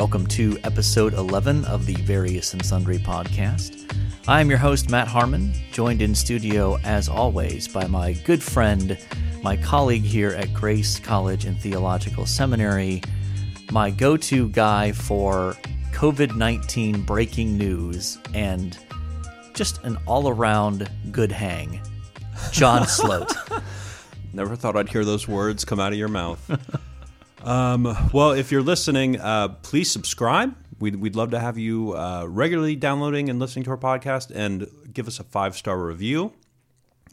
Welcome to episode 11 of the Various and Sundry podcast. I am your host, Matt Harmon, joined in studio, as always, by my good friend, my colleague here at Grace College and Theological Seminary, my go to guy for COVID 19 breaking news, and just an all around good hang, John Sloat. Never thought I'd hear those words come out of your mouth. Um, well, if you're listening, uh, please subscribe. We'd, we'd love to have you uh, regularly downloading and listening to our podcast and give us a five star review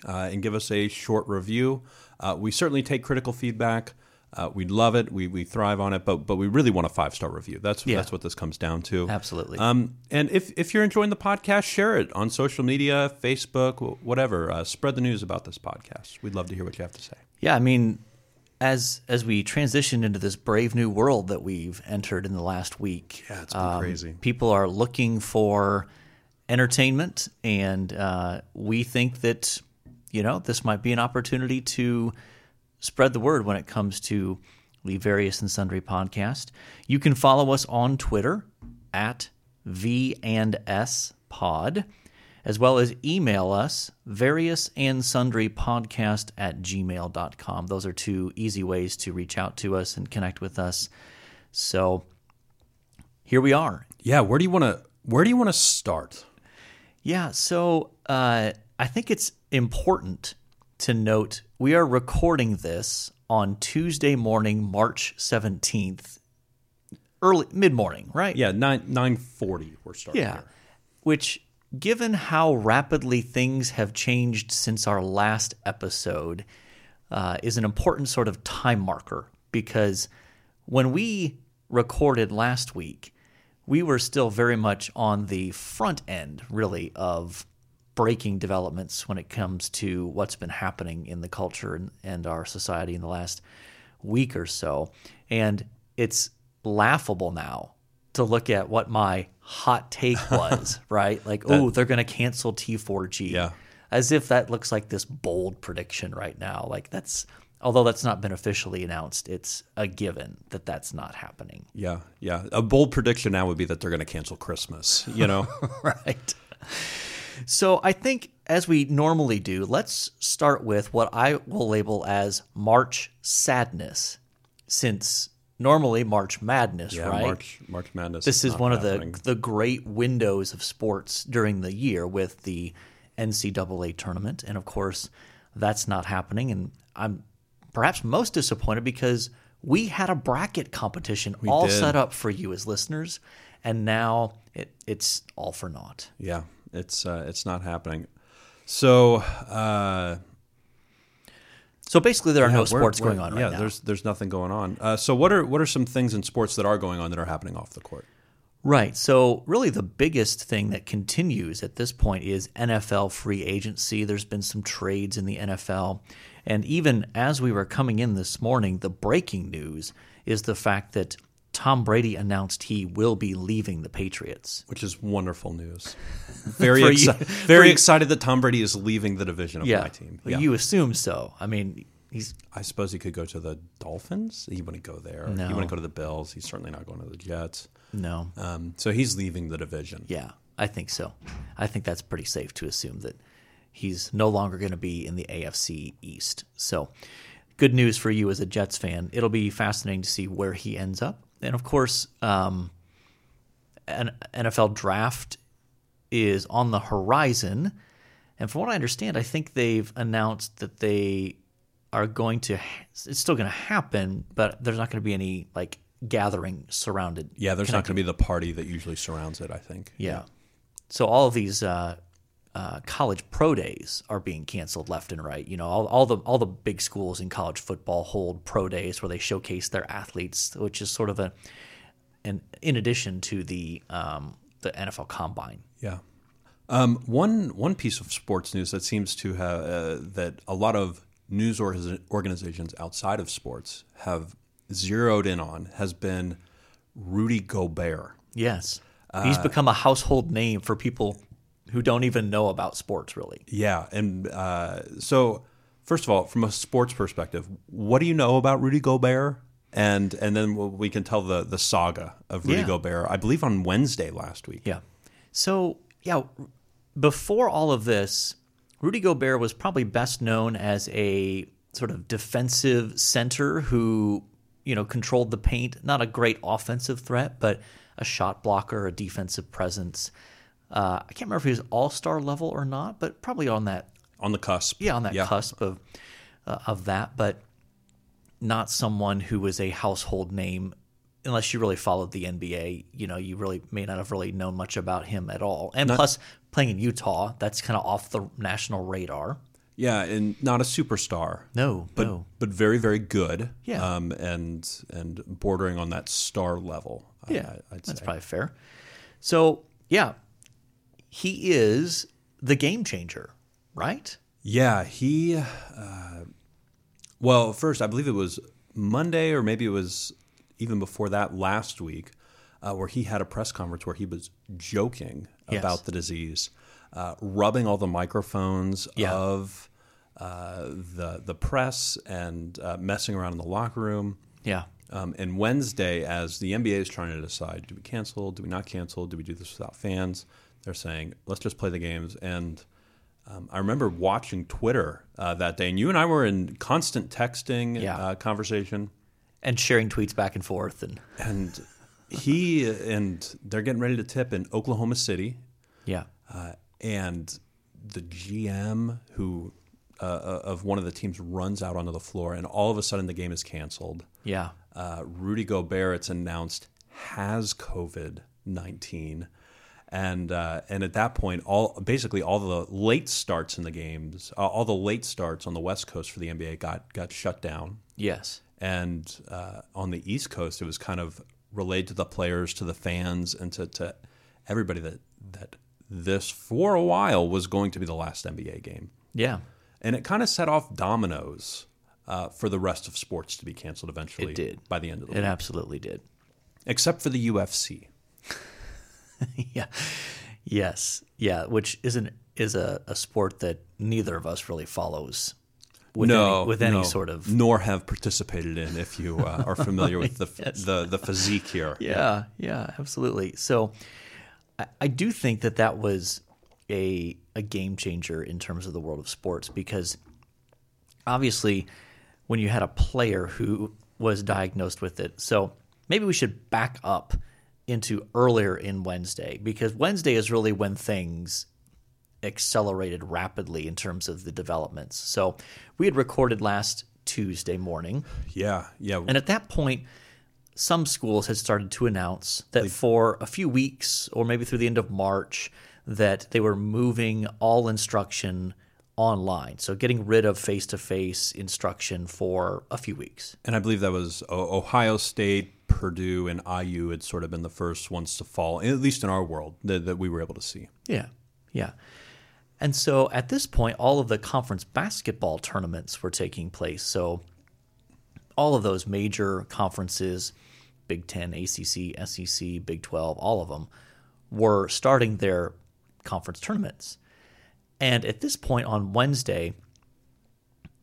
uh, and give us a short review. Uh, we certainly take critical feedback. Uh, we love it. We, we thrive on it, but but we really want a five star review. That's Yeah. that's what this comes down to. Absolutely. Um, and if, if you're enjoying the podcast, share it on social media, Facebook, whatever. Uh, spread the news about this podcast. We'd love to hear what you have to say. Yeah, I mean, as as we transition into this brave new world that we've entered in the last week, um, Yeah, it's been crazy. People are looking for entertainment, and uh, we think that you know this might be an opportunity to spread the word when it comes to the various and sundry podcast. You can follow us on Twitter at V and S Pod, as well as email us various and sundry podcast at gmail.com. Those are two easy ways to reach out to us and connect with us. So here we are. Yeah, where do you want to where do you want to start? Yeah, so uh, I think it's important to note we are recording this on Tuesday morning, March 17th, early mid morning, right? Yeah, nine nine forty. We're starting. Yeah. here. Which, given how rapidly things have changed since our last episode, uh, is an important sort of time marker because when we recorded last week, we were still very much on the front end, really, of breaking developments when it comes to what's been happening in the culture and, and our society in the last week or so. And it's laughable now to look at what my hot take was, right? Like, oh, they're going to cancel T4G. Yeah. As if that looks like this bold prediction right now. Like, that's, although that's not been officially announced, it's a given that that's not happening. Yeah, yeah. A bold prediction now would be that they're going to cancel Christmas. You know, right. So I think, as we normally do, let's start with what I will label as March sadness, since normally March madness, yeah. right? March March Madness. this is not one happening. of the the great windows of sports during the year with the NCAA tournament, and of course, that's not happening. And I'm perhaps most disappointed because we had a bracket competition all did. set up for you as listeners, and now it, it's all for naught. Yeah, it's uh, it's not happening. So uh, So basically, there are no we're- sports going on right now. yeah, now. there's there's nothing going on. Uh, so what are what are some things in sports that are going on that are happening off the court? Right. So, really, the biggest thing that continues at this point is NFL free agency. There's been some trades in the NFL. And even as we were coming in this morning, the breaking news is the fact that Tom Brady announced he will be leaving the Patriots. Which is wonderful news. Very exci- you- very excited that Tom Brady is leaving the division of my team. Yeah. You assume so. I mean, he's I suppose he could go to the Dolphins. He wouldn't go there. No. He wouldn't go to the Bills. He's certainly not going to the Jets. no. Um, so he's leaving the division. Yeah, I think so. I think that's pretty safe to assume that he's no longer going to be in the AFC East. So, good news for you as a Jets fan. It'll be fascinating to see where he ends up. And of course, um, an NFL draft is on the horizon. And from what I understand, I think they've announced that they are going to, it's still going to happen, but there's not going to be any like gathering surrounded. Yeah, there's not going to be the party that usually surrounds it. I think. Yeah. So all of these uh, uh, college pro days are being canceled left and right. You know, all, all the all the big schools in college football hold pro days where they showcase their athletes, which is sort of a, an in addition to the um, the NFL Combine. Yeah. Um, one one piece of sports news that seems to have uh, that a lot of news org- organizations outside of sports have zeroed in on has been Rudy Gobert. Yes, he's become a household name for people who don't even know about sports, really. Yeah, and uh, so first of all, from a sports perspective, what do you know about Rudy Gobert? and and then we can tell the the saga of Rudy Yeah. Gobert. I believe on Wednesday last week. Yeah. So, yeah, before all of this, Rudy Gobert was probably best known as a sort of defensive center who, you know, controlled the paint. Not a great offensive threat, but a shot blocker, a defensive presence. Uh, I can't remember if he was all star level or not, but probably on that on the cusp. yeah, on that cusp of uh, of that, but not someone who was a household name unless you really followed the NBA. You know, you really may not have really known much about him at all. And plus, playing in Utah, that's kind of off the national radar. Yeah, and not a superstar. No, but no, but very very good. Yeah. um, and and bordering on that star level. Yeah, I, that's probably fair. So, yeah, he is the game changer, right? Yeah, he. Uh, well, first, I believe it was Monday, or maybe it was even before that last week, uh, where he had a press conference where he was joking Yes. about the disease, uh, rubbing all the microphones Yeah. of uh, the the press and uh, messing around in the locker room. Yeah, Um, and Wednesday, as the NBA is trying to decide, do we cancel? Do we not cancel? Do we do this without fans? They're saying, let's just play the games. And um, I remember watching Twitter uh, that day, and you and I were in constant texting Yeah. uh, conversation. and sharing tweets back and forth, and And he and they're getting ready to tip in Oklahoma City, yeah, uh, and the GM who uh, of one of the teams runs out onto the floor, and all of a sudden the game is canceled. yeah, uh, Rudy Gobert, it's announced, has COVID nineteen, and uh, and at that point, all basically all the late starts in the games, uh, all the late starts on the West Coast for the NBA got got shut down, yes, and uh, on the East Coast, it was kind of relayed to the players, to the fans, and to, to everybody that that this for a while was going to be the last NBA game yeah. and it kind of set off dominoes uh, for the rest of sports to be canceled eventually. It did. by the end of the week. It week, absolutely did. except for the UFC. yeah. Yes. Yeah. Which isn't is a, a sport that neither of us really follows with no, any, with any no, sort of nor have participated in. If you uh, are familiar with the, Yes. the the physique here, yeah yeah absolutely. So I, I do think that that was a a game changer in terms of the world of sports because obviously when you had a player who was diagnosed with it. So maybe we should back up into earlier in Wednesday because Wednesday is really when things accelerated rapidly in terms of the developments. So we had recorded last Tuesday morning, yeah, yeah. and at that point, some schools had started to announce that for a few weeks or maybe through the end of March, that they were moving all instruction online. So getting rid of face to face instruction for a few weeks. And I believe that was Ohio State, Purdue, and IU had sort of been the first ones to fall, at least in our world, that, that we were able to see. Yeah. Yeah. And so at this point, all of the conference basketball tournaments were taking place. So all of those major conferences, Big Ten, ACC, SEC, Big 12, all of them, were starting their conference tournaments. And at this point on Wednesday,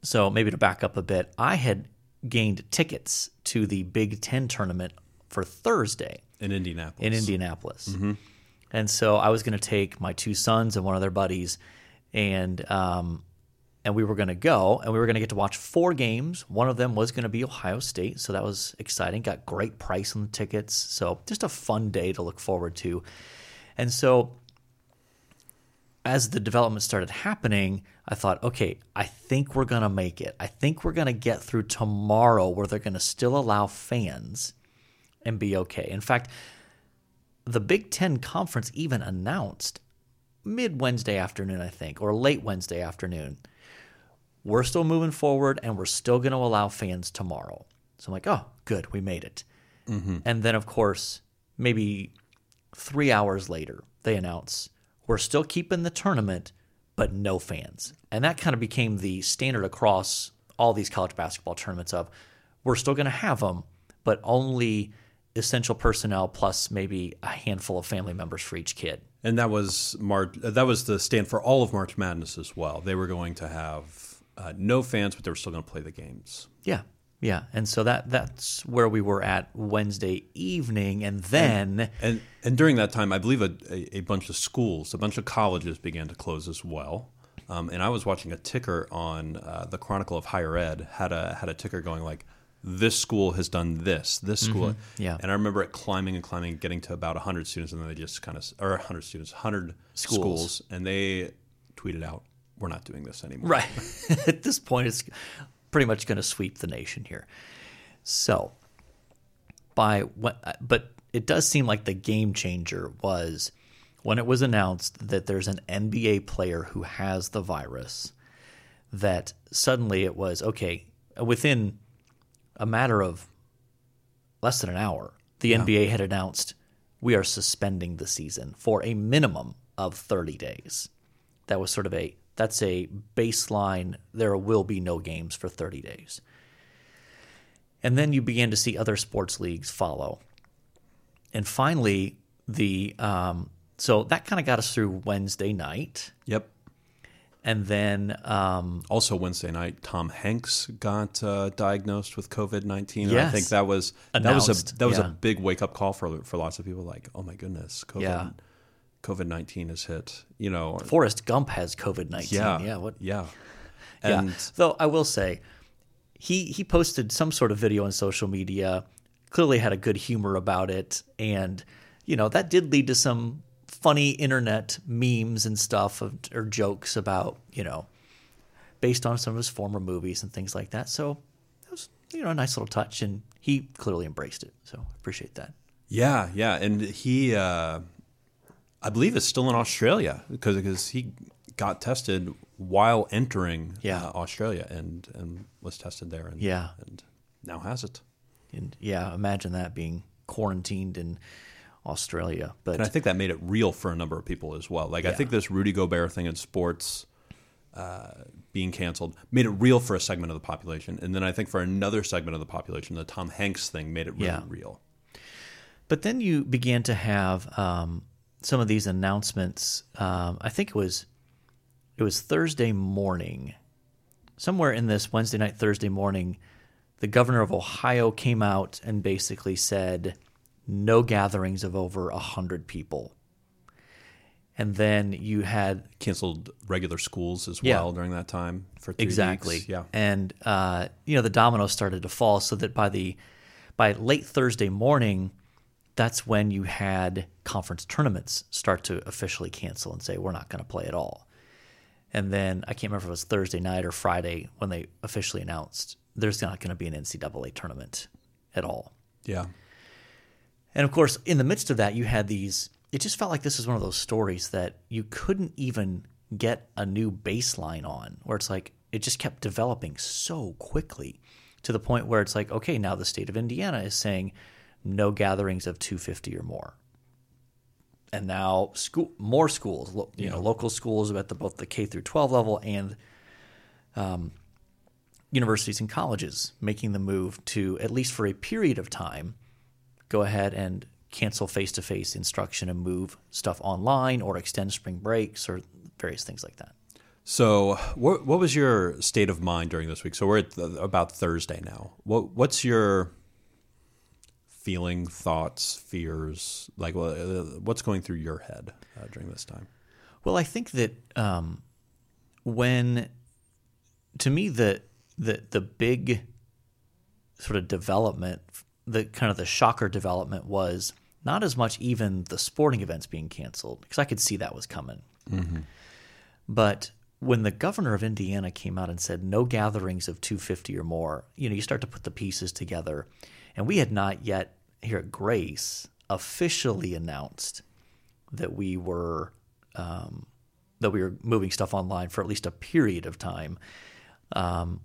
so maybe to back up a bit, I had gained tickets to the Big Ten tournament for Thursday In Indianapolis. in Indianapolis. And so I was going to take my two sons and one of their buddies, and um, and we were going to go, and we were going to get to watch four games. One of them was going to be Ohio State, so that was exciting. Got great price on the tickets, so just a fun day to look forward to. And so as the development started happening, I thought, okay, I think we're going to make it. I think we're going to get through tomorrow where they're going to still allow fans and be okay. In fact, the Big Ten Conference even announced mid Wednesday afternoon, I think, or late Wednesday afternoon, we're still moving forward and we're still going to allow fans tomorrow. So I'm like, oh, good, we made it. Mm-hmm. And then, of course, maybe three hours later, they announce we're still keeping the tournament, but no fans. And that kind of became the standard across all these college basketball tournaments of we're still going to have them, but only essential personnel plus maybe a handful of family members for each kid. And that was March. That was the stand for all of March Madness as well. They were going to have uh, no fans, but they were still going to play the games. Yeah, Yeah, and so that that's where we were at Wednesday evening, and then And and during that time, I believe a, a, a bunch of schools, a bunch of colleges began to close as well. Um, and I was watching a ticker on uh, the Chronicle of Higher Ed had a had a ticker going like, "This school has done this, this school." Mm-hmm. Yeah. And I remember it climbing and climbing, getting to about hundred students, and then they just kind of or hundred students, hundred Schools. schools, and they tweeted out, "We're not doing this anymore." right at this point, it's pretty much going to sweep the nation here. So, by what, but it does seem like the game changer was when it was announced that there's an NBA player who has the virus. That suddenly it was okay within a matter of less than an hour, the NBA had announced we are suspending the season for a minimum of 30 days. That was sort of a that's a baseline. There will be no games for 30 days. And then you began to see other sports leagues follow. And finally, the um, so that kind of got us through Wednesday night, Yep. and then um, Also, Wednesday night, Tom Hanks got uh, diagnosed with COVID nineteen. I think that was that was a that was yeah. a big wake up call for for lots of people. Like, oh my goodness, COVID Yeah. COVID nineteen has hit. You know, Forrest Gump has COVID 19. yeah, yeah, what yeah, Yeah. Though I will say, he he posted some sort of video on social media. Clearly had a good humor about it, and you know that did lead to some funny internet memes and stuff of, or jokes about you know based on some of his former movies and things like that. So it was you know a nice little touch, and he clearly embraced it. So I appreciate that. yeah, yeah, and he, uh, I believe, is still in Australia because because he got tested while entering Yeah. uh, Australia and and was tested there. And, Yeah. and now has it. And yeah, imagine that being quarantined in Australia. But And I think that made it real for a number of people as well. Like I think this Rudy Gobert thing in sports uh, being canceled made it real for a segment of the population, and then I think for another segment of the population, the Tom Hanks thing made it really Yeah. real. But then you began to have um, some of these announcements. Um, I think it was it was Thursday morning, somewhere in this Wednesday night, Thursday morning. The governor of Ohio came out and basically said, "No gatherings of over a hundred people." And then you had Canceled regular schools as Yeah. well during that time for three exactly weeks. Yeah, and uh, you know the dominoes started to fall so that by the by late thursday morning that's when you had conference tournaments start to officially cancel and say we're not going to play at all and then i can't remember if it was thursday night or friday when they officially announced there's not going to be an ncaa tournament at all yeah, and of course, in the midst of that, you had these. It just felt like this was one of those stories that you couldn't even get a new baseline on, where it's like it just kept developing so quickly to the point where it's like, okay, now the state of Indiana is saying no gatherings of 250 or more. And now school, more schools, lo- you know, local schools at the, both the K through 12 level and um, universities and colleges making the move to, at least for a period of time, go ahead and cancel face to face instruction and move stuff online or extend spring breaks or various things like that. So, what what was your state of mind during this week? So we're at the, about Thursday now. What what's your feeling, thoughts, fears? Like, uh, what's going through your head uh, during this time? Well, I think that um, when, to me, the the the big sort of development, the kind of the shocker development was not as much even the sporting events being canceled because I could see that was coming, but when the governor of Indiana came out and said no gatherings of 250 or more, you know, you start to put the pieces together, and we had not yet here at Grace officially announced that we were um, that we were moving stuff online for at least a period of time. Um,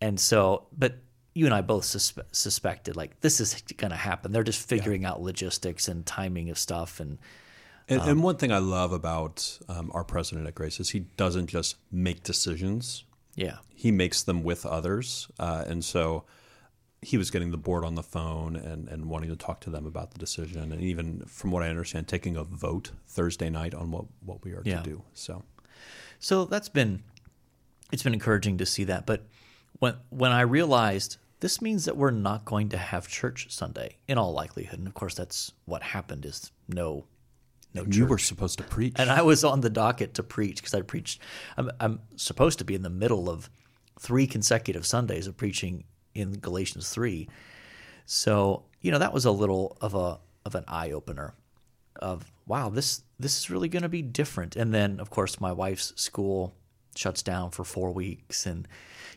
and so, but you and I both suspe- suspected like this is going to happen. They're just figuring out logistics and timing of stuff. And And, and one thing I love about um, our president at Grace is he doesn't just make decisions; yeah, he makes them with others. Uh, and so he was getting the board on the phone and, and wanting to talk to them about the decision, and even from what I understand, taking a vote Thursday night on what, what we are Yeah. to do. So so that's been it's been encouraging to see that. But when when I realized this means that we're not going to have church Sunday in all likelihood. And of course, that's what happened is no, no church. You were supposed to preach. and I was on the docket to preach because I preached. I'm, I'm supposed to be in the middle of three consecutive Sundays of preaching in Galatians three. So you know that was a little of a of an eye opener. Of wow, this this is really going to be different. And then of course my wife's school shuts down for four weeks, and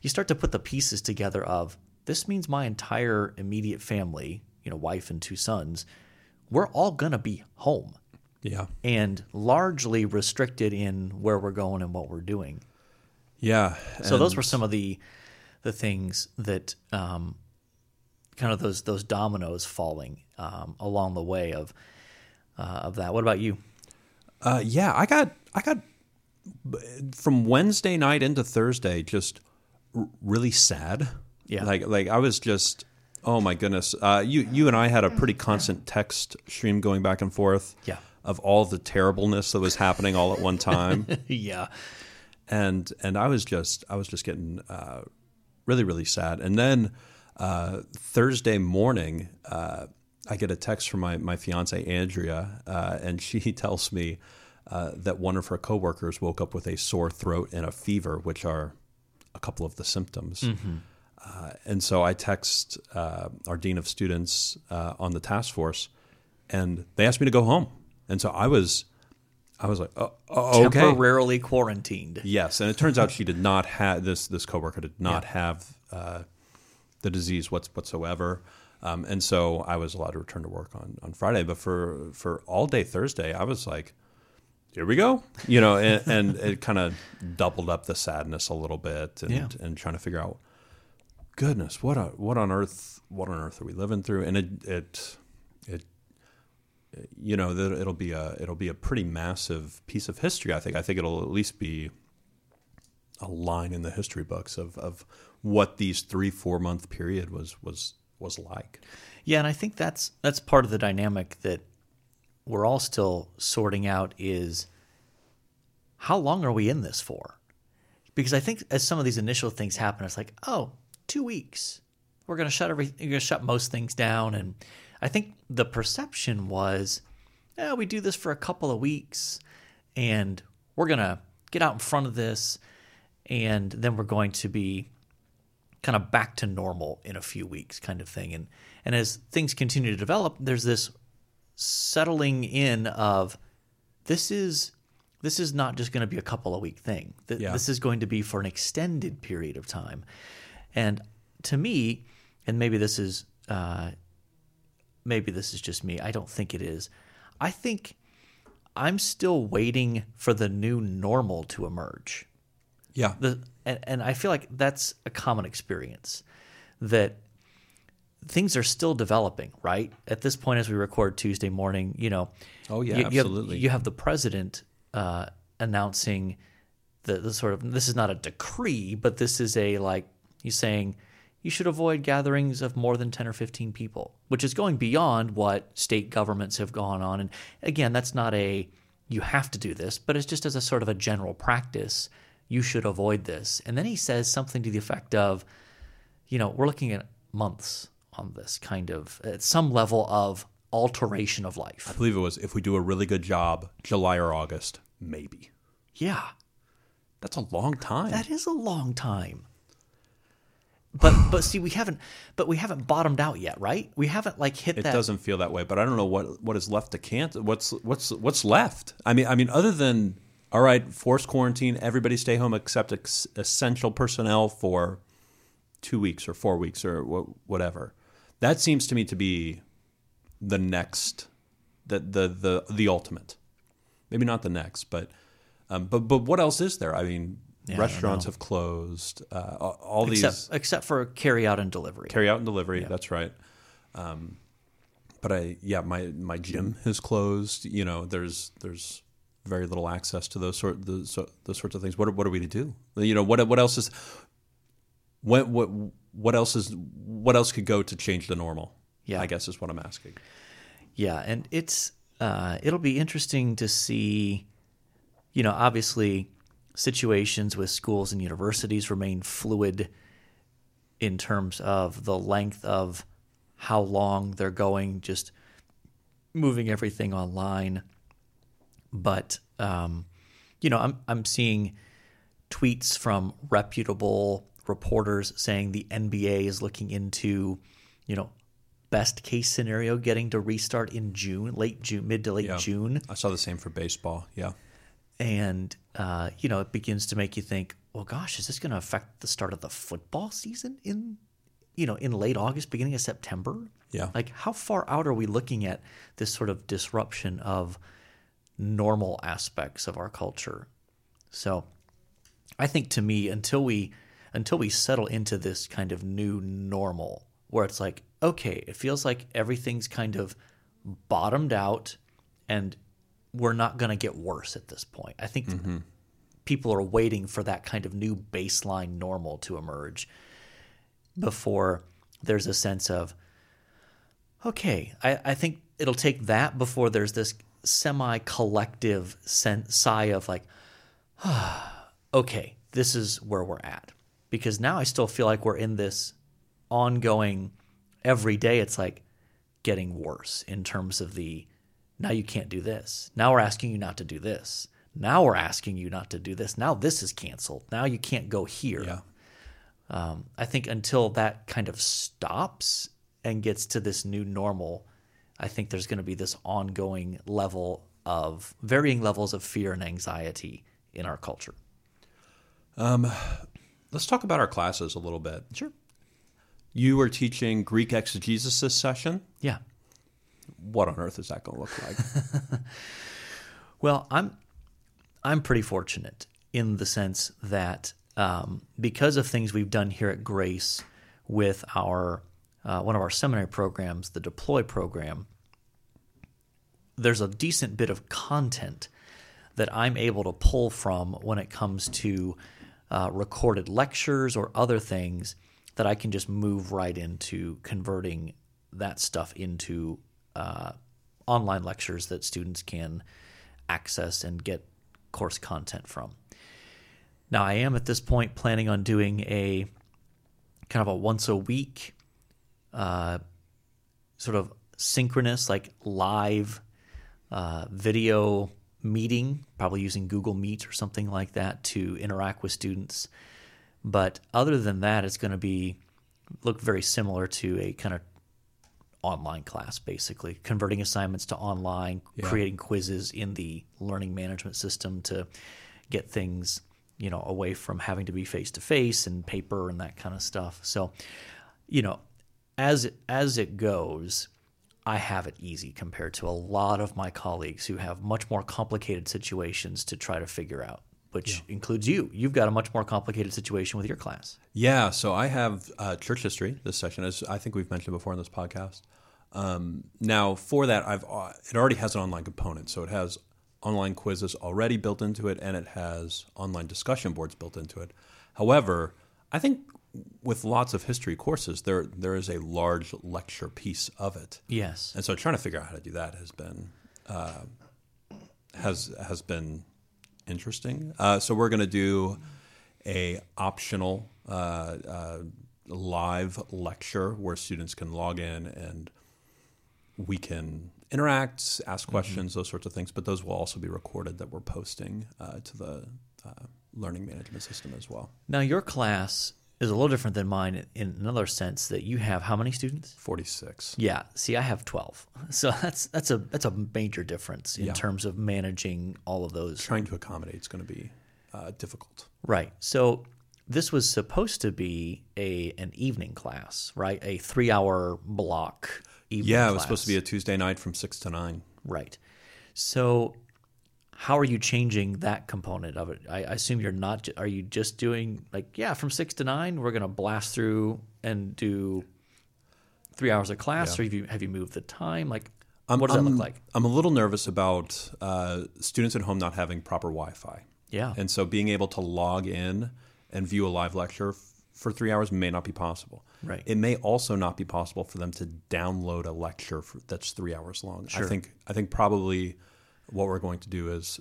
you start to put the pieces together of this means my entire immediate family, you know, wife and two sons, we're all going to be home yeah. and largely restricted in where we're going and what we're doing. Yeah. So those were some of the the things that um, kind of those those dominoes falling um, along the way of uh, of that. What about you? Uh, yeah, I got I got from Wednesday night into Thursday just r- really sad. Yeah. like like I was just oh my goodness. Uh, you you and I had a pretty constant text stream going back and forth. Yeah. of all the terribleness that was happening all at one time, yeah, and and I was just I was just getting uh, really really sad. And then uh, Thursday morning. Uh, I get a text from my, my fiance Andrea, uh, and she tells me uh, that one of her coworkers woke up with a sore throat and a fever, which are a couple of the symptoms. Uh, and so I text uh, our dean of students uh, on the task force, and they asked me to go home. And so I was, I was like, oh, oh, okay, temporarily quarantined. yes. And it turns out she did not have this. This coworker did not have uh, the disease whatsoever. Um, and so I was allowed to return to work on, on Friday. But for for all day Thursday, I was like, here we go, you know, and, and it kind of doubled up the sadness a little bit, and Yeah. and trying to figure out, goodness, what a, what on earth, what on earth are we living through? And it it you know it'll be a it'll be a pretty massive piece of history. I think. I think it'll at least be a line in the history books of of what these three four month period was was was like. Yeah, and I think that's that's part of the dynamic that we're all still sorting out is how long are we in this for? Because I think as some of these initial things happen, it's like, oh, two weeks. We're gonna shut every you're gonna shut most things down. And I think the perception was, yeah, we do this for a couple of weeks and we're gonna get out in front of this and then we're going to be kind of back to normal in a few weeks kind of thing. And and as things continue to develop there's this settling in of this is this is not just going to be a couple of week thing. Th- Yeah. this is going to be for an extended period of time. And to me and maybe this is uh, maybe this is just me i don't think it is i think i'm still waiting for the new normal to emerge Yeah. the and, and I feel like that's a common experience that things are still developing, right? At this point, as we record Tuesday morning, you know, Oh, yeah, you, you have- absolutely. you have the president uh, announcing the, the sort of this is not a decree, but this is a like he's saying you should avoid gatherings of more than 10 or 15 people, which is going beyond what state governments have gone on. And again, that's not a you have to do this, but it's just as a sort of a general practice, you should avoid this. And then he says something to the effect of, you know, we're looking at months on this kind of at some level of alteration of life. I believe it was if we do a really good job, July or August, maybe. Yeah. That's a long time. That is a long time. But but see we haven't but we haven't bottomed out yet, right? We haven't like hit that. it that doesn't feel that way, but I don't know what what is left to can't. What's what's what's left? I mean, I mean, other than all right, forced quarantine, everybody stay home except ex- essential personnel for two weeks or four weeks or wh- whatever. That seems to me to be the next, the the the the ultimate. Maybe not the next, but um, but but what else is there? I mean, Yeah, restaurants have closed. Uh, all- all these except except for carry out and delivery. carry out and delivery. That's right. Um, but I, yeah, my my gym has closed. You know, there's there's very little access to those sort those, so- those sorts of things. What are, what are we to do? You know, what what else is what what what else is what else could go to change the normal? Yeah. I guess is what I'm asking. Yeah, and it's uh, it'll be interesting to see. You know, obviously, situations with schools and universities remain fluid in terms of the length of how long they're going, just moving everything online. But um, you know, I'm I'm seeing tweets from reputable reporters saying the NBA is looking into, you know, best case scenario getting to restart in June, late June, mid to late Yeah. June, I saw the same for baseball. Yeah. And uh, you know, it begins to make you think, well, gosh, is this going to affect the start of the football season in, you know, in late August, beginning of September? Yeah. Like, how far out are we looking at this sort of disruption of normal aspects of our culture? So, I think to me, until we until we settle into this kind of new normal, where it's like, okay, it feels like everything's kind of bottomed out, and we're not going to get worse at this point. I think mm-hmm. people are waiting for that kind of new baseline normal to emerge before there's a sense of okay i, I think it'll take that before there's this semi-collective sigh of like okay this is where we're at because now i still feel like we're in this ongoing every day it's like getting worse in terms of the now you can't do this now we're asking you not to do this now we're asking you not to do this now this is canceled now you can't go here Yeah. um, I think until that kind of stops and gets to this new normal, I think there's going to be this ongoing level of varying levels of fear and anxiety in our culture. Let's talk about our classes a little bit. Sure. You were teaching Greek exegesis this session. Yeah. What on earth is that going to look like? Well, I'm I'm pretty fortunate in the sense that um, because of things we've done here at Grace with our uh, one of our seminary programs, the Deploy program, there's a decent bit of content that I'm able to pull from when it comes to uh, recorded lectures or other things that I can just move right into converting that stuff into uh, online lectures that students can access and get course content from. Now, I am at this point planning on doing a kind of a once a week uh, sort of synchronous, like live uh, video meeting, probably using Google Meet or something like that to interact with students. But other than that, it's going to be look very similar to a kind of online class, basically converting assignments to online, Yeah. creating quizzes in the learning management system to get things you know away from having to be face to face and paper and that kind of stuff. So, you know, as as it goes, I have it easy compared to a lot of my colleagues who have much more complicated situations to try to figure out, which includes you. You've got a much more complicated situation with your class. Yeah, so I have uh, church history this session, as I think we've mentioned before in this podcast. Um, now, for that, I've uh, it already has an online component, so it has online quizzes already built into it, and it has online discussion boards built into it. However, I think with lots of history courses, there there is a large lecture piece of it, Yes. and so trying to figure out how to do that has been uh, has has been interesting. Uh, so we're going to do a optional uh, uh, live lecture where students can log in and we can interact, ask questions, those sorts of things. But those will also be recorded that we're posting uh, to the uh, learning management system as well. Now your class is a little different than mine in another sense that you have how many students? Forty six. Yeah. See, I have twelve, so that's that's a that's a major difference in Yeah. terms of managing all of those. Trying to accommodate is going to be uh, difficult. Right. So this was supposed to be a an evening class, right? A three hour block. Evening Yeah, it class. was supposed to be a Tuesday night from six to nine. right. So how are you changing that component of it? I, I assume you're not. Are you just doing like yeah, from six to nine, we're gonna blast through and do three hours of class, Yeah. or have you have you moved the time? Like, I'm- what does that I'm- look like? I'm a little nervous about uh, students at home not having proper Wi-Fi. Yeah. And so being able to log in and view a live lecture for three hours may not be possible. Right. It may also not be possible for them to download a lecture for, that's three hours long. Sure. I think I think probably what we're going to do is,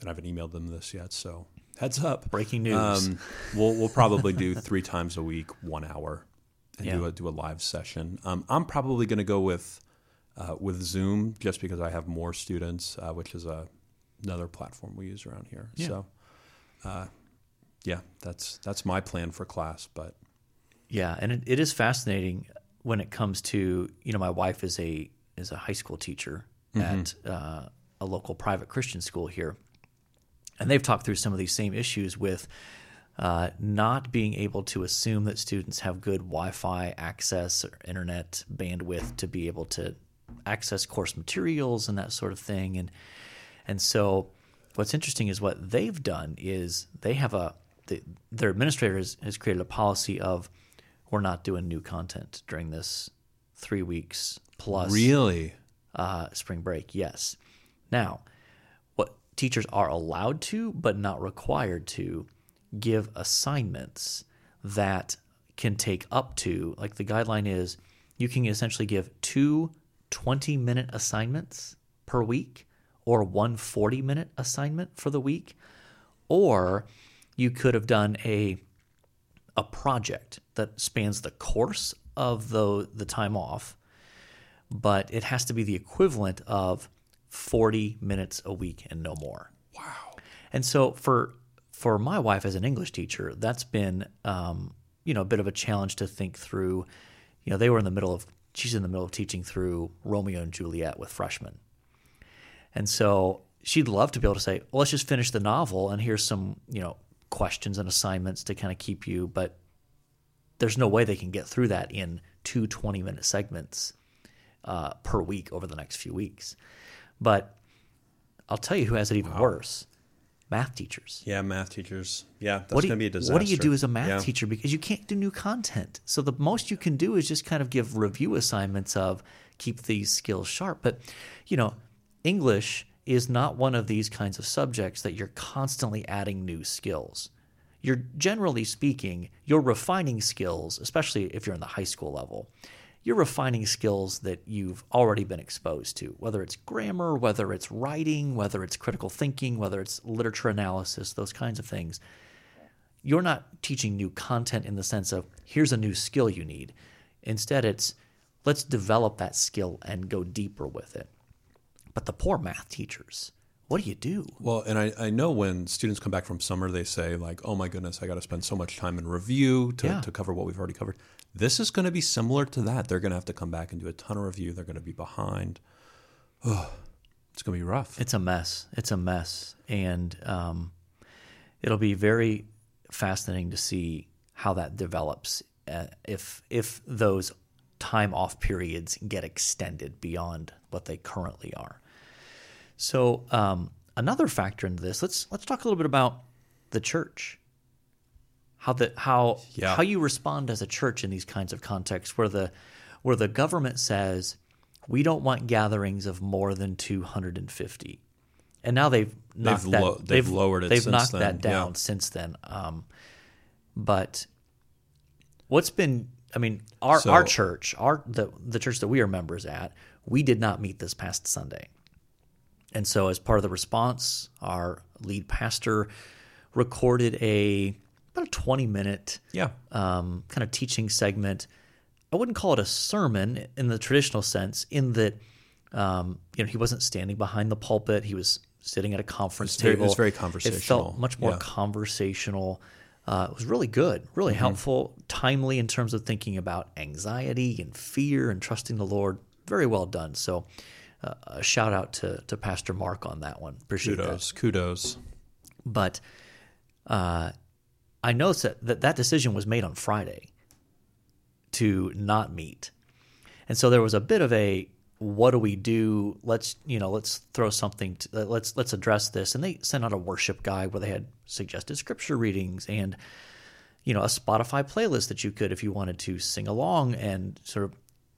and I haven't emailed them this yet, so heads up. Breaking news. Um, we'll we'll probably do three times a week, one hour and Yeah. do a do a live session. Um, I'm probably going to go with uh, with Zoom just because I have more students, uh, which is a another platform we use around here. Yeah. So, uh, yeah, that's that's my plan for class. But Yeah, and it, it is fascinating when it comes to you know my wife is a is a high school teacher at uh, a local private Christian school here, and they've talked through some of these same issues with uh, not being able to assume that students have good Wi-Fi access or internet bandwidth to be able to access course materials and that sort of thing, and and so what's interesting is what they've done is they have a the, their administrator has, has created a policy of we're not doing new content during this three weeks plus really, uh, spring break. Yes. Now, what teachers are allowed to, but not required to, give assignments that can take up to, like the guideline is, you can essentially give two 20 minute assignments per week or one 40 minute assignment for the week. Or you could have done a a project that spans the course of the the time off but it has to be the equivalent of 40 minutes a week and no more. wow, And so for for my wife as an English teacher, that's been um, you know a bit of a challenge to think through. You know, they were in the middle of she's in the middle of teaching through Romeo and Juliet with freshmen, and so she'd love to be able to say, well, let's just finish the novel and here's some you know questions and assignments to kind of keep you, but there's no way they can get through that in two 20 minute segments uh, per week over the next few weeks. But I'll tell you who has it even worse math teachers. yeah, math teachers. Yeah, that's going to be a disaster. what do you do as a math Yeah. teacher? Because you can't do new content. So the most you can do is just kind of give review assignments of keep these skills sharp. But, you know, English is not one of these kinds of subjects that you're constantly adding new skills. You're generally speaking, you're refining skills, especially if you're in the high school level. You're refining skills that you've already been exposed to, whether it's grammar, whether it's writing, whether it's critical thinking, whether it's literature analysis, those kinds of things you're not teaching new content in the sense of here's a new skill you need. Instead, it's let's develop that skill and go deeper with it. But the poor math teachers, what do you do? Well, and I, I know when students come back from summer, they say, like, oh my goodness, I got to spend so much time in review to, Yeah. to cover what we've already covered. This is going to be similar to that. They're going to have to come back and do a ton of review. They're going to be behind. Oh, it's going to be rough. It's a mess. It's a mess. And um, it'll be very fascinating to see how that develops uh, if if those time off periods get extended beyond what they currently are. So um, another factor into this, let's let's talk a little bit about the church. How the how Yeah. how you respond as a church in these kinds of contexts where the where the government says we don't want gatherings of more than 250 and now they've knocked They've that lo- they've lowered it they've since knocked then, that down yeah. since then um, but what's been i mean our So- our church our the the church that we are members at we did not meet this past sunday and so as part of the response our lead pastor recorded a about a 20 minute yeah. um, kind of teaching segment. I wouldn't call it a sermon in the traditional sense, in that um, you know he wasn't standing behind the pulpit; he was sitting at a conference It's very- table. it's very conversational. It felt much more yeah. conversational. Uh, it was really good, really Mm-hmm. helpful, timely in terms of thinking about anxiety and fear and trusting the Lord. Very well done. So, uh, a shout out to to Pastor Mark on that one. Appreciate that Kudos. Kudos. but uh, I noticed that, that that decision was made on Friday to not meet, and so there was a bit of a what do we do? Let's you know let's throw something. To, uh, let's let's address this, and they sent out a worship guide where they had suggested scripture readings and you know a Spotify playlist that you could if you wanted to sing along and sort of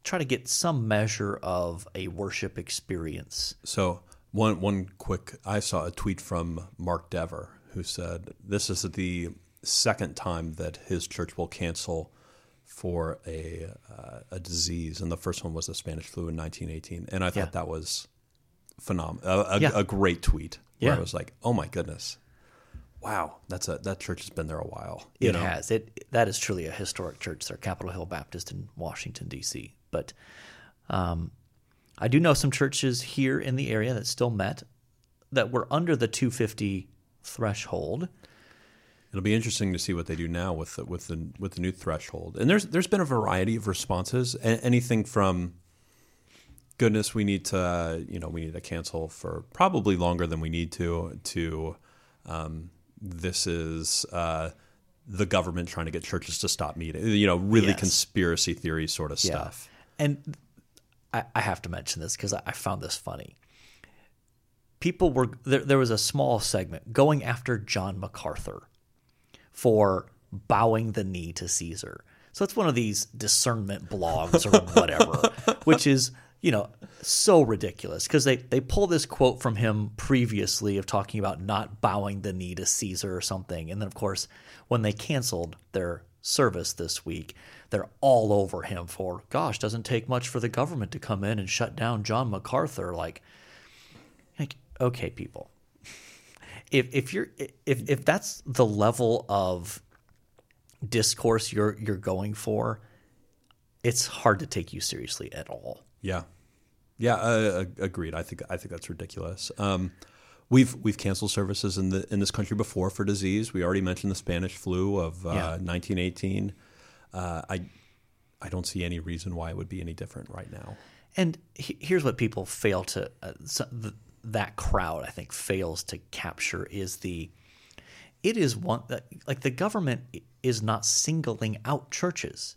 try to get some measure of a worship experience. So one one quick, I saw a tweet from Mark Dever who said this is the second time that his church will cancel for a uh, a disease, and the first one was the Spanish flu in 1918, and I thought Yeah. that was phenomenal, a, a, Yeah. a great tweet. Where Yeah. I was like, oh my goodness, wow, that's a that church has been there a while. It know? has. It that is truly a historic church. They're Capitol Hill Baptist in Washington D.C. But um, I do know some churches here in the area that still met that were under the 250 threshold. It'll be interesting to see what they do now with the, with the with the new threshold. And there's there's been a variety of responses. A- anything from goodness, we need to you know we need to cancel for probably longer than we need to to um, this is uh, the government trying to get churches to stop meeting. You know, really Yes. conspiracy theory sort of stuff. And I, I have to mention this because I, I found this funny. People were there. There was a small segment going after John MacArthur for bowing the knee to Caesar. So it's one of these discernment blogs or whatever, which is you know so ridiculous because they they pull this quote from him previously of talking about not bowing the knee to Caesar or something, and then of course when they canceled their service this week, they're all over him for gosh, doesn't take much for the government to come in and shut down John MacArthur. Like, like okay, people, if if you're if if that's the level of discourse you're you're going for, it's hard to take you seriously at all. Yeah, yeah, uh, agreed. I think I think that's ridiculous. Um, we've we've canceled services in the in this country before for disease. We already mentioned the Spanish flu of uh, Yeah. 1918. Uh, I I don't see any reason why it would be any different right now. And he- here's what people fail to uh, so th- that crowd I think fails to capture is the it is one that like the government is not singling out churches.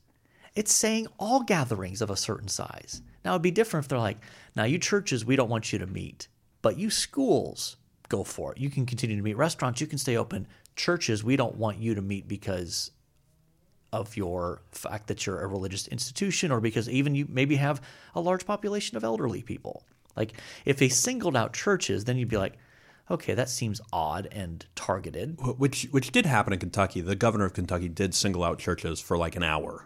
It's saying all gatherings of a certain size. Now it'd be different if they're like, now you churches we don't want you to meet, but you schools go for it. You can continue to meet. Restaurants you can stay open. Churches we don't want you to meet because of your fact that you're a religious institution or because even you maybe have a large population of elderly people. Like if they singled out churches, then you'd be like, okay, that seems odd and targeted. Which which did happen in Kentucky. The governor of Kentucky did single out churches for like an hour,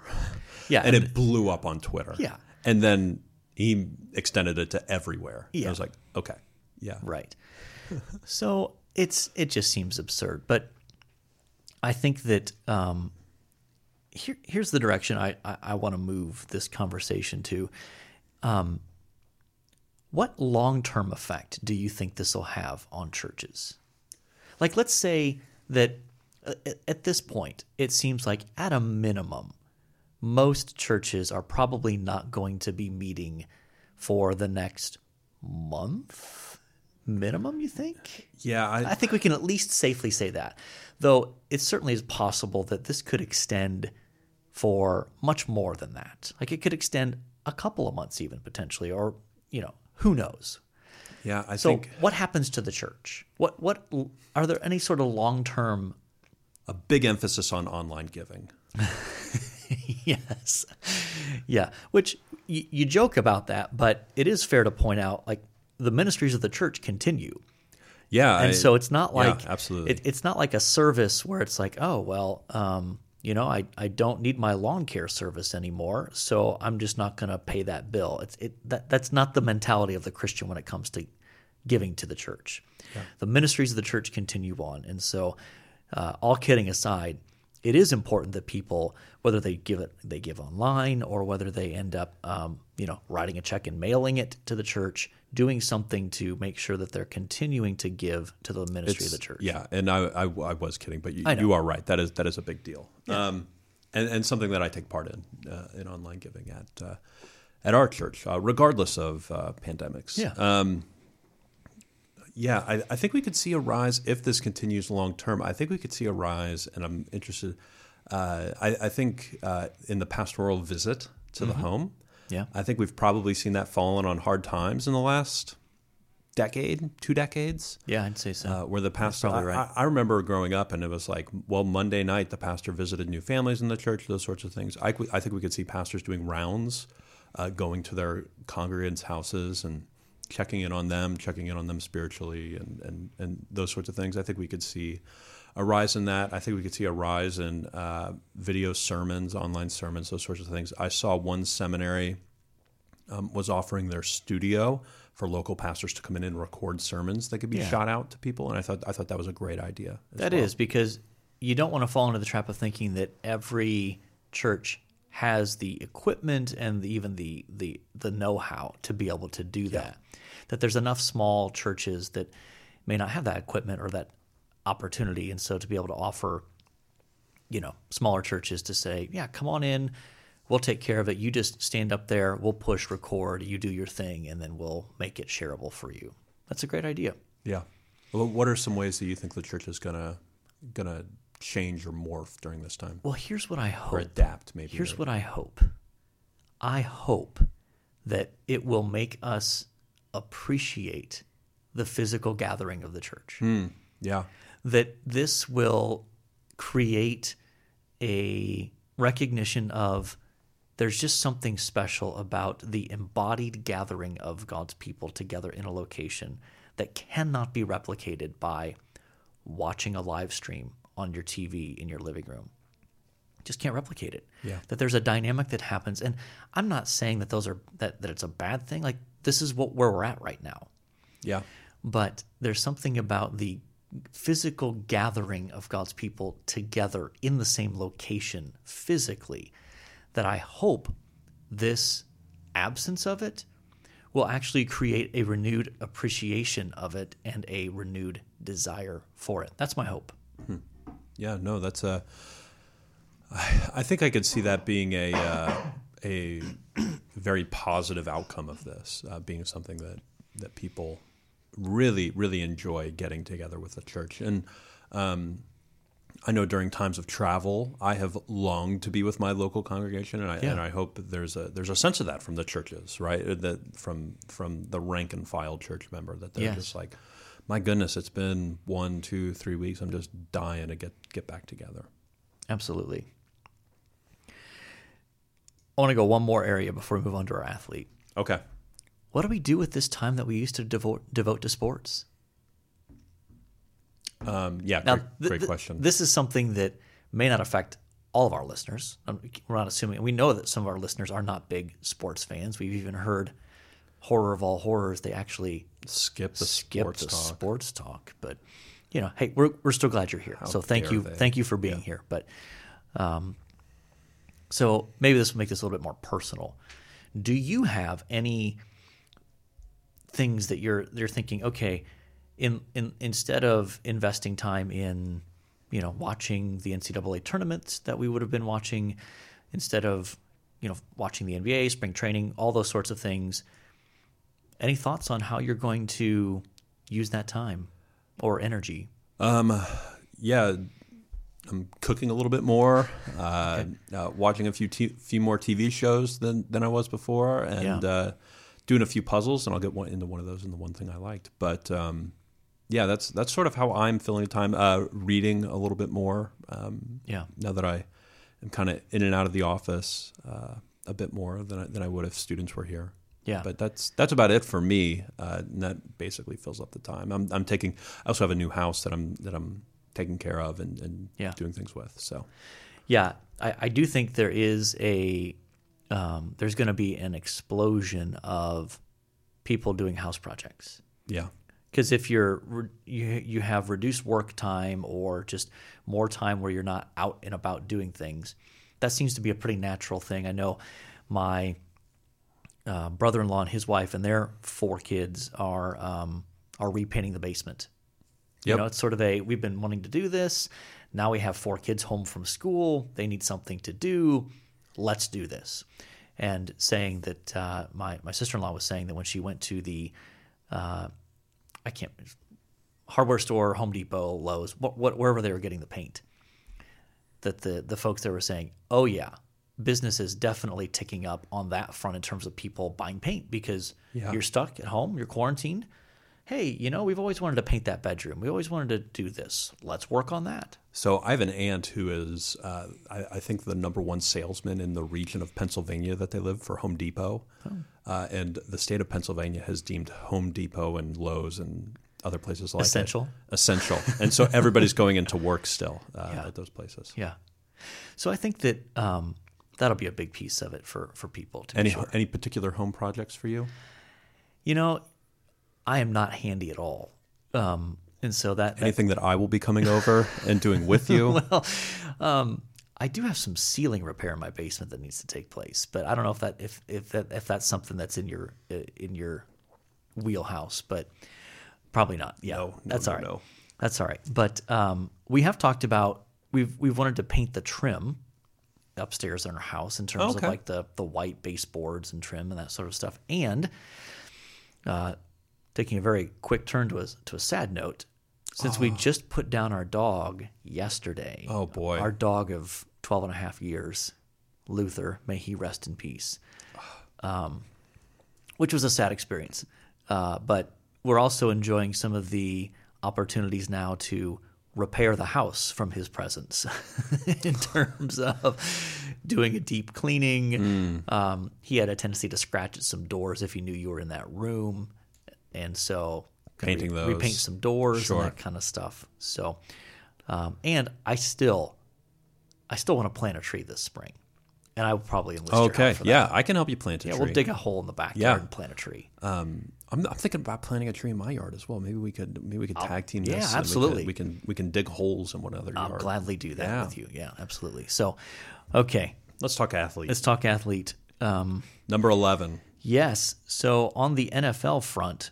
Yeah, and it blew up on Twitter. Yeah. and then he extended it to everywhere. Yeah. I was like, okay, yeah, Right. So it's it just seems absurd. But I think that um, here here's the direction I I, I want to move this conversation to. Um, what long term effect do you think this will have on churches? Like, let's say that uh, at- at this point, it seems like at a minimum, most churches are probably not going to be meeting for the next month minimum, you think? yeah. I, I think we can at least safely say that. Though it certainly is possible that this could extend for much more than that. Like it could extend a couple of months, even potentially, or, you know, who knows? yeah. I So, think what happens to the church? What, what, are there any sort of long term a big emphasis on online giving. yes. Yeah. Which y- you joke about that, but it is fair to point out like the ministries of the church continue. Yeah, And I- so it's not yeah, like absolutely. It, it's not like a service where it's like, oh well, um, you know, I, I don't need my lawn care service anymore, so I'm just not going to pay that bill. It's it that that's not the mentality of the Christian when it comes to giving to the church. The ministries of the church continue on, and so uh, all kidding aside, it is important that people, whether they give it, they give online, or whether they end up, um, you know, writing a check and mailing it to the church, doing something to make sure that they're continuing to give to the ministry of the church. Yeah, and I, I, I was kidding, but you, you are right. That is that is a big deal, um, and and something that I take part in uh, in online giving at uh, at our church, uh, regardless of uh, pandemics. Yeah. Um, yeah, I, I think we could see a rise if this continues long term. I think we could see a rise, and I'm interested. Uh, I, I think uh, in the pastoral visit to the home, Yeah. I think we've probably seen that fallen on hard times in the last decade, two decades Yeah, I'd say so. uh, where the pastor. probably right. I, I remember growing up, and it was like, well, Monday night the pastor visited new families in the church, those sorts of things. I, I think we could see pastors doing rounds, uh, going to their congregants' houses and checking in on them, checking in on them spiritually, and and and those sorts of things. I think we could see a rise in that. I think we could see a rise in uh, video sermons, online sermons, those sorts of things. I saw one seminary um, was offering their studio for local pastors to come in and record sermons that could be Yeah. shot out to people, and I thought I thought that was a great idea. That is well. because you don't want to fall into the trap of thinking that every church has the equipment and the, even the the the know-how to be able to do that. That there's enough small churches that may not have that equipment or that opportunity, and so to be able to offer, you know, smaller churches to say, yeah, come on in. We'll take care of it. You just stand up there. We'll push record. You do your thing, and then we'll make it shareable for you. That's a great idea. Yeah. Well, what are some ways that you think the church is gonna gonna change or morph during this time Well, here's what I hope. or adapt? Maybe. Here's what I hope. I hope that it will make us appreciate the physical gathering of the church. Hmm. Yeah. That this will create a recognition of there's just something special about the embodied gathering of God's people together in a location that cannot be replicated by watching a live stream on your TV in your living room just can't replicate it. Yeah. That there's a dynamic that happens, and I'm not saying that those are that that it's a bad thing. Like this is what where we're at right now, Yeah. but there's something about the physical gathering of God's people together in the same location physically that I hope this absence of it will actually create a renewed appreciation of it and a renewed desire for it. That's my hope. Yeah, no, that's a. I I think I could see that being a uh, a very positive outcome of this, uh, being something that that people really really enjoy getting together with the church. And um, I know during times of travel, I have longed to be with my local congregation, and I Yeah. and I hope there's a there's a sense of that from the churches, right? Uh, That from from the rank and file church member that they're Yes. just like, my goodness, it's been one, two, three weeks. I'm just dying to get get back together. Absolutely. I want to go one more area before we move on to our athlete. Okay. What do we do with this time that we used to devote devote to sports? Um, yeah, Now, great, th- great th- question. This is something that may not affect all of our listeners. We're not assuming. We know that some of our listeners are not big sports fans. We've even heard horror of all horrors. They actually skip the skip sports the talk. sports talk. But you know, hey, we're we're still glad you're here. so thank you, they. thank you for being here. But um, so maybe this will make this a little bit more personal. Do you have any things that you're you're thinking? Okay, in in instead of investing time in you know watching the NCAA tournament that we would have been watching, instead of you know watching the NBA, spring training, all those sorts of things. Any thoughts on how you're going to use that time or energy? Um, Yeah, I'm cooking a little bit more, uh, uh, watching a few t- few more TV shows than than I was before, and Yeah. uh, doing a few puzzles. And I'll get one into one of those and the one thing I liked. But um, yeah, that's that's sort of how I'm filling the time. Uh, reading a little bit more. Um, Yeah. now that I am kind of in and out of the office uh, a bit more than I, than I would if students were here. Yeah. But that's that's about it for me. Uh, and that basically fills up the time. I'm I'm taking. I also have a new house that I'm that I'm taking care of and, and Yeah. doing things with. So Yeah, I, I do think there is a um, there's going to be an explosion of people doing house projects yeah, because if you're re- you you have reduced work time or just more time where you're not out and about doing things, that seems to be a pretty natural thing. I know my uh, brother-in-law and his wife and their four kids are um, are repainting the basement. You know, it's sort of a we've been wanting to do this. Now we have four kids home from school. They need something to do. Let's do this. And saying that uh, my my sister in law was saying that when she went to the uh, I can't hardware store, Home Depot, Lowe's, what, what, wherever they were getting the paint, that the the folks there were saying, oh yeah, business is definitely ticking up on that front in terms of people buying paint because Yeah. you're stuck at home, you're quarantined. Hey, you know, we've always wanted to paint that bedroom. We always wanted to do this. Let's work on that. So I have an aunt who is, uh, I, I think, the number one salesman in the region of Pennsylvania that they live for Home Depot, uh, and the state of Pennsylvania has deemed Home Depot and Lowe's and other places like it Essential. essential, and so everybody's going into work still uh, Yeah. at those places. Yeah. So I think that um, that'll be a big piece of it for for people. To Any sure. any particular home projects for you? You know, I am not handy at all, um, and so that, that Anything that I will be coming over and doing with you? Well, I do have some ceiling repair in my basement that needs to take place, but I don't know if that if if that if that's something that's in your uh, in your wheelhouse, but probably not. Yeah, No, no, that's no, all right. no. That's all right. But um, we have talked about we've we've wanted to paint the trim upstairs in our house in terms Okay. of like the the white baseboards and trim and that sort of stuff. And uh, taking a very quick turn to a to a sad note, since we just put down our dog yesterday. Oh, boy. Our dog of 12 and a half years, Luther, may he rest in peace. Um, which was a sad experience. Uh, but we're also enjoying some of the opportunities now to repair the house from his presence in terms of doing a deep cleaning. Um, he had a tendency to scratch at some doors if he knew you were in that room. And so Painting re- those. repaint some doors Sure. and that kind of stuff. So, um, and I still, I still want to plant a tree this spring, and I will probably enlist your help Okay, yeah, I can help you plant a Yeah, tree. Yeah, we'll dig a hole in the backyard Yeah. and plant a tree. Um, I'm, I'm thinking about planting a tree in my yard as well. Maybe we could maybe we could tag team this. yeah, and we absolutely. We can, we can dig holes in one other yard. I'll yard. gladly do that Yeah. with you. Yeah, absolutely. So, okay, Let's talk athlete. let's talk athlete. Um, Number eleven. yes. So on the NFL front,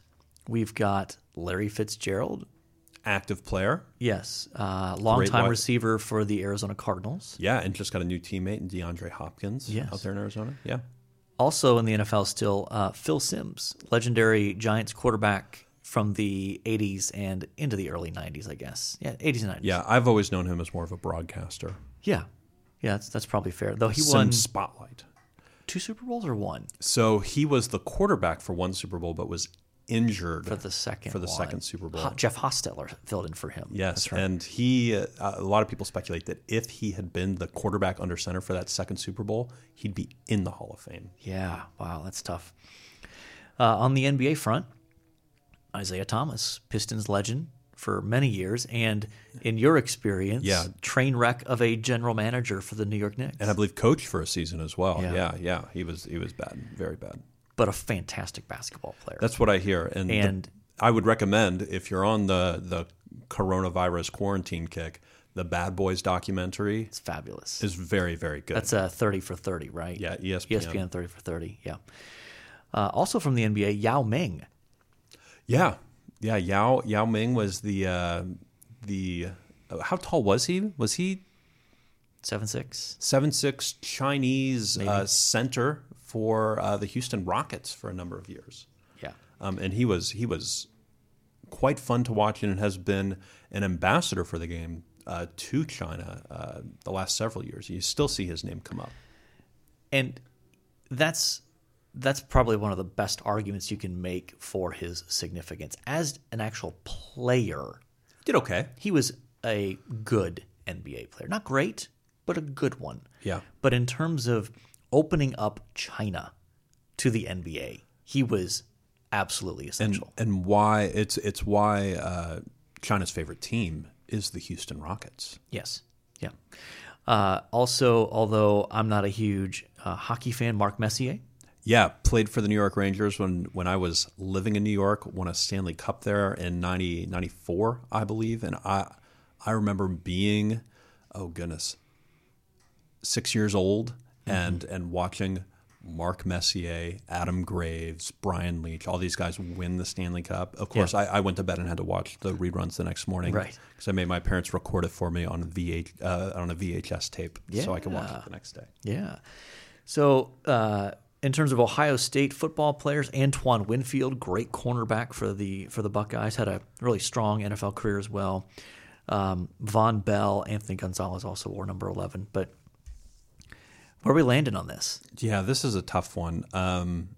we've got Larry Fitzgerald. active player. Yes, uh, longtime receiver for the Arizona Cardinals. Yeah, and just got a new teammate in DeAndre Hopkins Yes. out there in Arizona. Yeah. Also in the NFL still, uh, Phil Simms, legendary Giants quarterback from the 80s and into the early 90s, I guess. Yeah, 80s and 90s. Yeah, I've always known him as more of a broadcaster. Yeah. Yeah, that's, that's probably fair. Though he won spotlight. two Super Bowls or one So he was the quarterback for one Super Bowl, but was injured for the second for the one. second Super Bowl. Ho- Jeff Hostetler filled in for him. Yes, right. and he. Uh, a lot of people speculate that if he had been the quarterback under center for that second Super Bowl, he'd be in the Hall of Fame. Yeah, wow, that's tough. Uh, on the NBA front, Isiah Thomas, Pistons legend for many years, and in your experience, Yeah. train wreck of a general manager for the New York Knicks, and I believe coached for a season as well. Yeah. Yeah, yeah, he was he was bad, very bad. But a fantastic basketball player. That's what I hear, and, the- I would recommend if you're on the the coronavirus quarantine kick, the Bad Boys documentary it's fabulous. is very very good. That's a 30 for 30, right? yeah, ESPN. ESPN 30 for 30, yeah. Uh, also from the NBA, Yao Ming. Yeah, yeah. Yao Yao Ming was the uh, the uh, how tall was he? Was he Seven six. seven six Chinese uh, center for uh, the Houston Rockets for a number of years, Yeah. um, and he was he was quite fun to watch and has been an ambassador for the game uh, to China uh, the last several years. You still see his name come up. And that's that's probably one of the best arguments you can make for his significance as an actual player. Did okay. He was a good NBA player, not great, but a good one. Yeah. But in terms of opening up China to the NBA, he was absolutely and essential. and why it's it's why uh, China's favorite team is the Houston Rockets. yes, yeah. Uh, also, although I'm not a huge uh, hockey fan, Mark Messier. Yeah, played for the New York Rangers when when I was living in New York. Won a Stanley Cup there in 90, 94, I believe, and I I remember being oh goodness six years old and and watching Mark Messier, Adam Graves, Brian Leetch, all these guys win the Stanley Cup. Of course, I, I went to bed and had to watch the reruns the next morning, Right. Because I made my parents record it for me on a VH uh, on a VHS tape, so I could watch it the next day. Yeah. So, uh, in terms of Ohio State football players, Antoine Winfield, great cornerback for the for the Buckeyes, had a really strong NFL career as well. Um, Vonn Bell, Anthony Gonzalez also wore number eleven. But where are we landing on this? Yeah, this is a tough one. Um,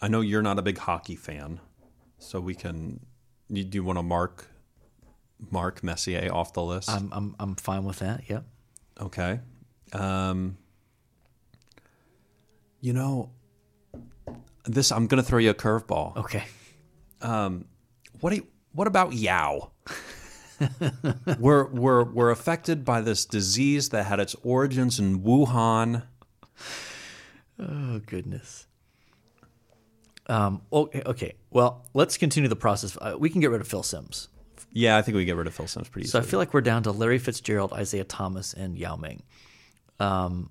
I know you're not a big hockey fan, so we can. You, do you want to mark Mark Messier off the list? I'm I'm I'm fine with that. Yep. okay. Um, you know, this I'm going to throw you a curveball. Okay. What do you, What about Yao? we're we're we're affected by this disease that had its origins in Wuhan. oh goodness. Um. Okay. Okay. Well, let's continue the process. Uh, we can get rid of Phil Simms. Yeah, I think we get rid of Phil Simms pretty easily. So I feel like we're down to Larry Fitzgerald, Isiah Thomas, and Yao Ming. Um,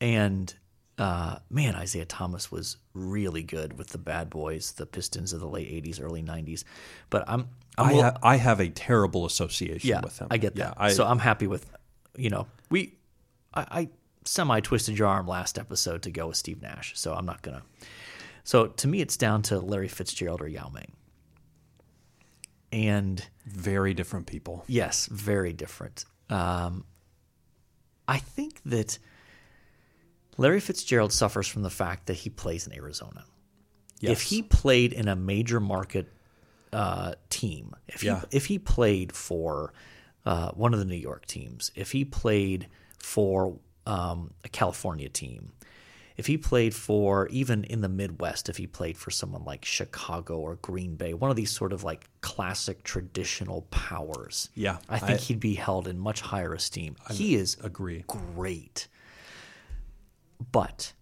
and uh, man, Isiah Thomas was really good with the Bad Boys, the Pistons of the late '80s, early '90s. But I'm I, will- ha- I have a terrible association yeah, with him. I get Yeah, that. I, so I'm happy with, you know, we, I, I semi twisted your arm last episode to go with Steve Nash. So I'm not gonna. So to me, it's down to Larry Fitzgerald or Yao Ming. And very different people. Yes, very different. Um, I think that Larry Fitzgerald suffers from the fact that he plays in Arizona. If he played in a major market uh, team, if he Yeah. if he played for uh, one of the New York teams, if he played for um, a California team, if he played for even in the Midwest, if he played for someone like Chicago or Green Bay, one of these sort of like classic traditional powers, Yeah, I think I- he'd be held in much higher esteem. he is Agree. great, but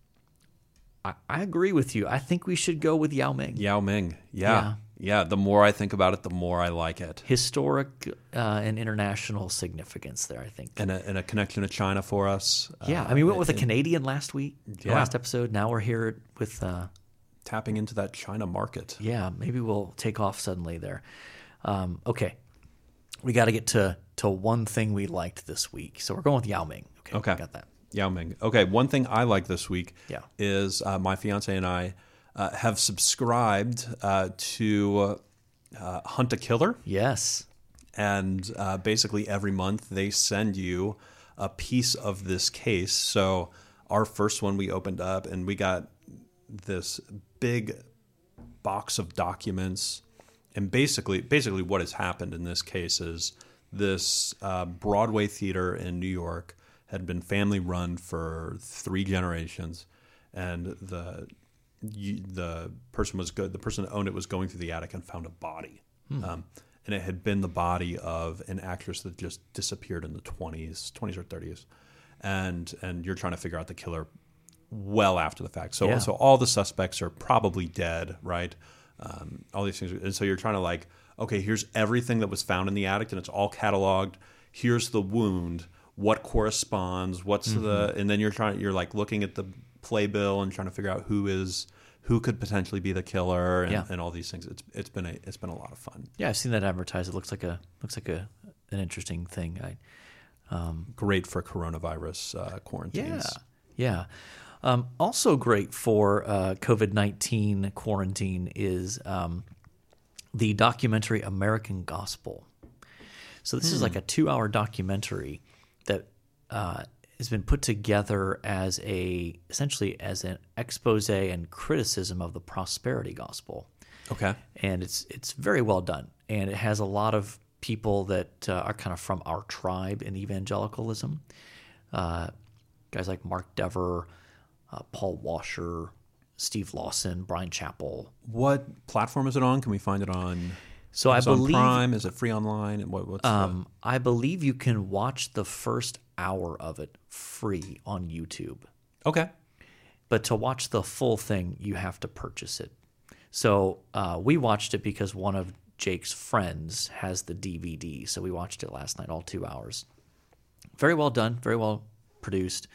I, I agree with you. I think we should go with Yao Ming. Yao Ming. Yeah. yeah. Yeah, the more I think about it, the more I like it. Historic uh, and international significance there, I think. And a, and a connection to China for us. yeah, Uh, I mean, we went with a Canadian last week, Yeah. last episode. Now we're here with. Uh, tapping into that China market. Yeah, maybe we'll take off suddenly there. Um, okay, we got to get to to one thing we liked this week. So we're going with Yao Ming. Okay, Okay. got that. Yao Ming. Okay, one thing I like this week Yeah. is uh, my fiance and I uh, have subscribed uh, to uh, Hunt a Killer. Yes. and uh, basically every month they send you a piece of this case. So our first one we opened up and we got this big box of documents, and basically, basically what has happened in this case is this uh, Broadway theater in New York had been family run for three generations, and the you, the person was good. The person that owned it was going through the attic and found a body, um, and it had been the body of an actress that just disappeared in the twenties, twenties or thirties, and and you're trying to figure out the killer well after the fact. So Yeah. so all the suspects are probably dead, right? Um, all these things, and so you're trying to like, okay, here's everything that was found in the attic, and it's all cataloged. Here's the wound. What corresponds? What's Mm-hmm. the? And then you're trying. You're like looking at the playbill and trying to figure out who is who could potentially be the killer and, Yeah. and all these things. It's it's been a it's been a lot of fun. Yeah, I've seen that advertised. It looks like a looks like a an interesting thing. I, Great for coronavirus uh, quarantines. yeah, yeah. Um, also great for uh, COVID nineteen quarantine is um, the documentary American Gospel. So this is like a two hour documentary that uh, has been put together as a essentially as an expose and criticism of the prosperity gospel. Okay. and it's it's very well done, and it has a lot of people that uh, are kind of from our tribe in evangelicalism. Uh, guys like Mark Dever, uh, Paul Washer, Steve Lawson, Bryan Chapell. What platform is it on? Can we find it on? So I Amazon believe Prime. Is it free online? And what, what's um, I believe you can watch the first hour of it free on YouTube. Okay. but to watch the full thing, you have to purchase it. So uh, we watched it because one of Jake's friends has the DVD. So we watched it last night, all two hours. Very well done, very well produced.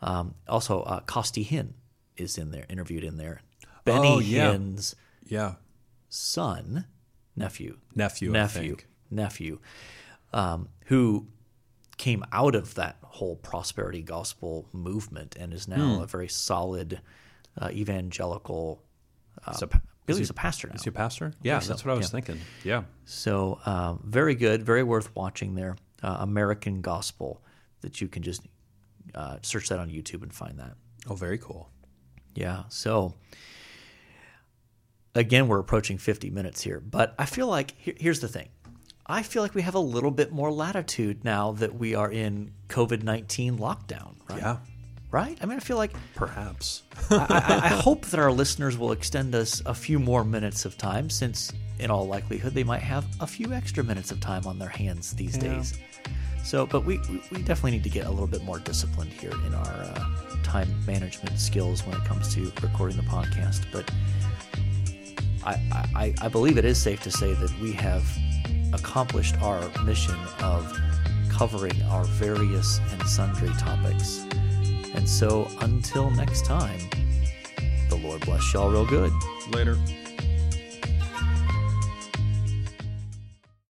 Um, also, uh, Costi Hinn is in there, interviewed in there. Benny Oh, yeah. Hinn's Yeah. son, nephew, Nephew. I nephew, think. nephew, um, who came out of that whole prosperity gospel movement and is now a very solid uh, evangelical. Uh, So- I believe he's a pastor now. Is he a pastor? Yeah, so, that's what I was yeah. thinking. Yeah. So um, very good, very worth watching there. Uh, American Gospel that you can just uh, search that on YouTube and find that. Oh, very cool. Yeah. So again, we're approaching 50 minutes here, but I feel like here, here's the thing. I feel like we have a little bit more latitude now that we are in COVID 19 lockdown, right? Yeah. Right? I mean, I feel like Perhaps. I, I, I hope that our listeners will extend us a few more minutes of time since, in all likelihood, they might have a few extra minutes of time on their hands these days. So, but we we definitely need to get a little bit more disciplined here in our uh, time management skills when it comes to recording the podcast. But I, I, I believe it is safe to say that we have accomplished our mission of covering our various and sundry topics. And so, until next time, the Lord bless y'all real good. Later.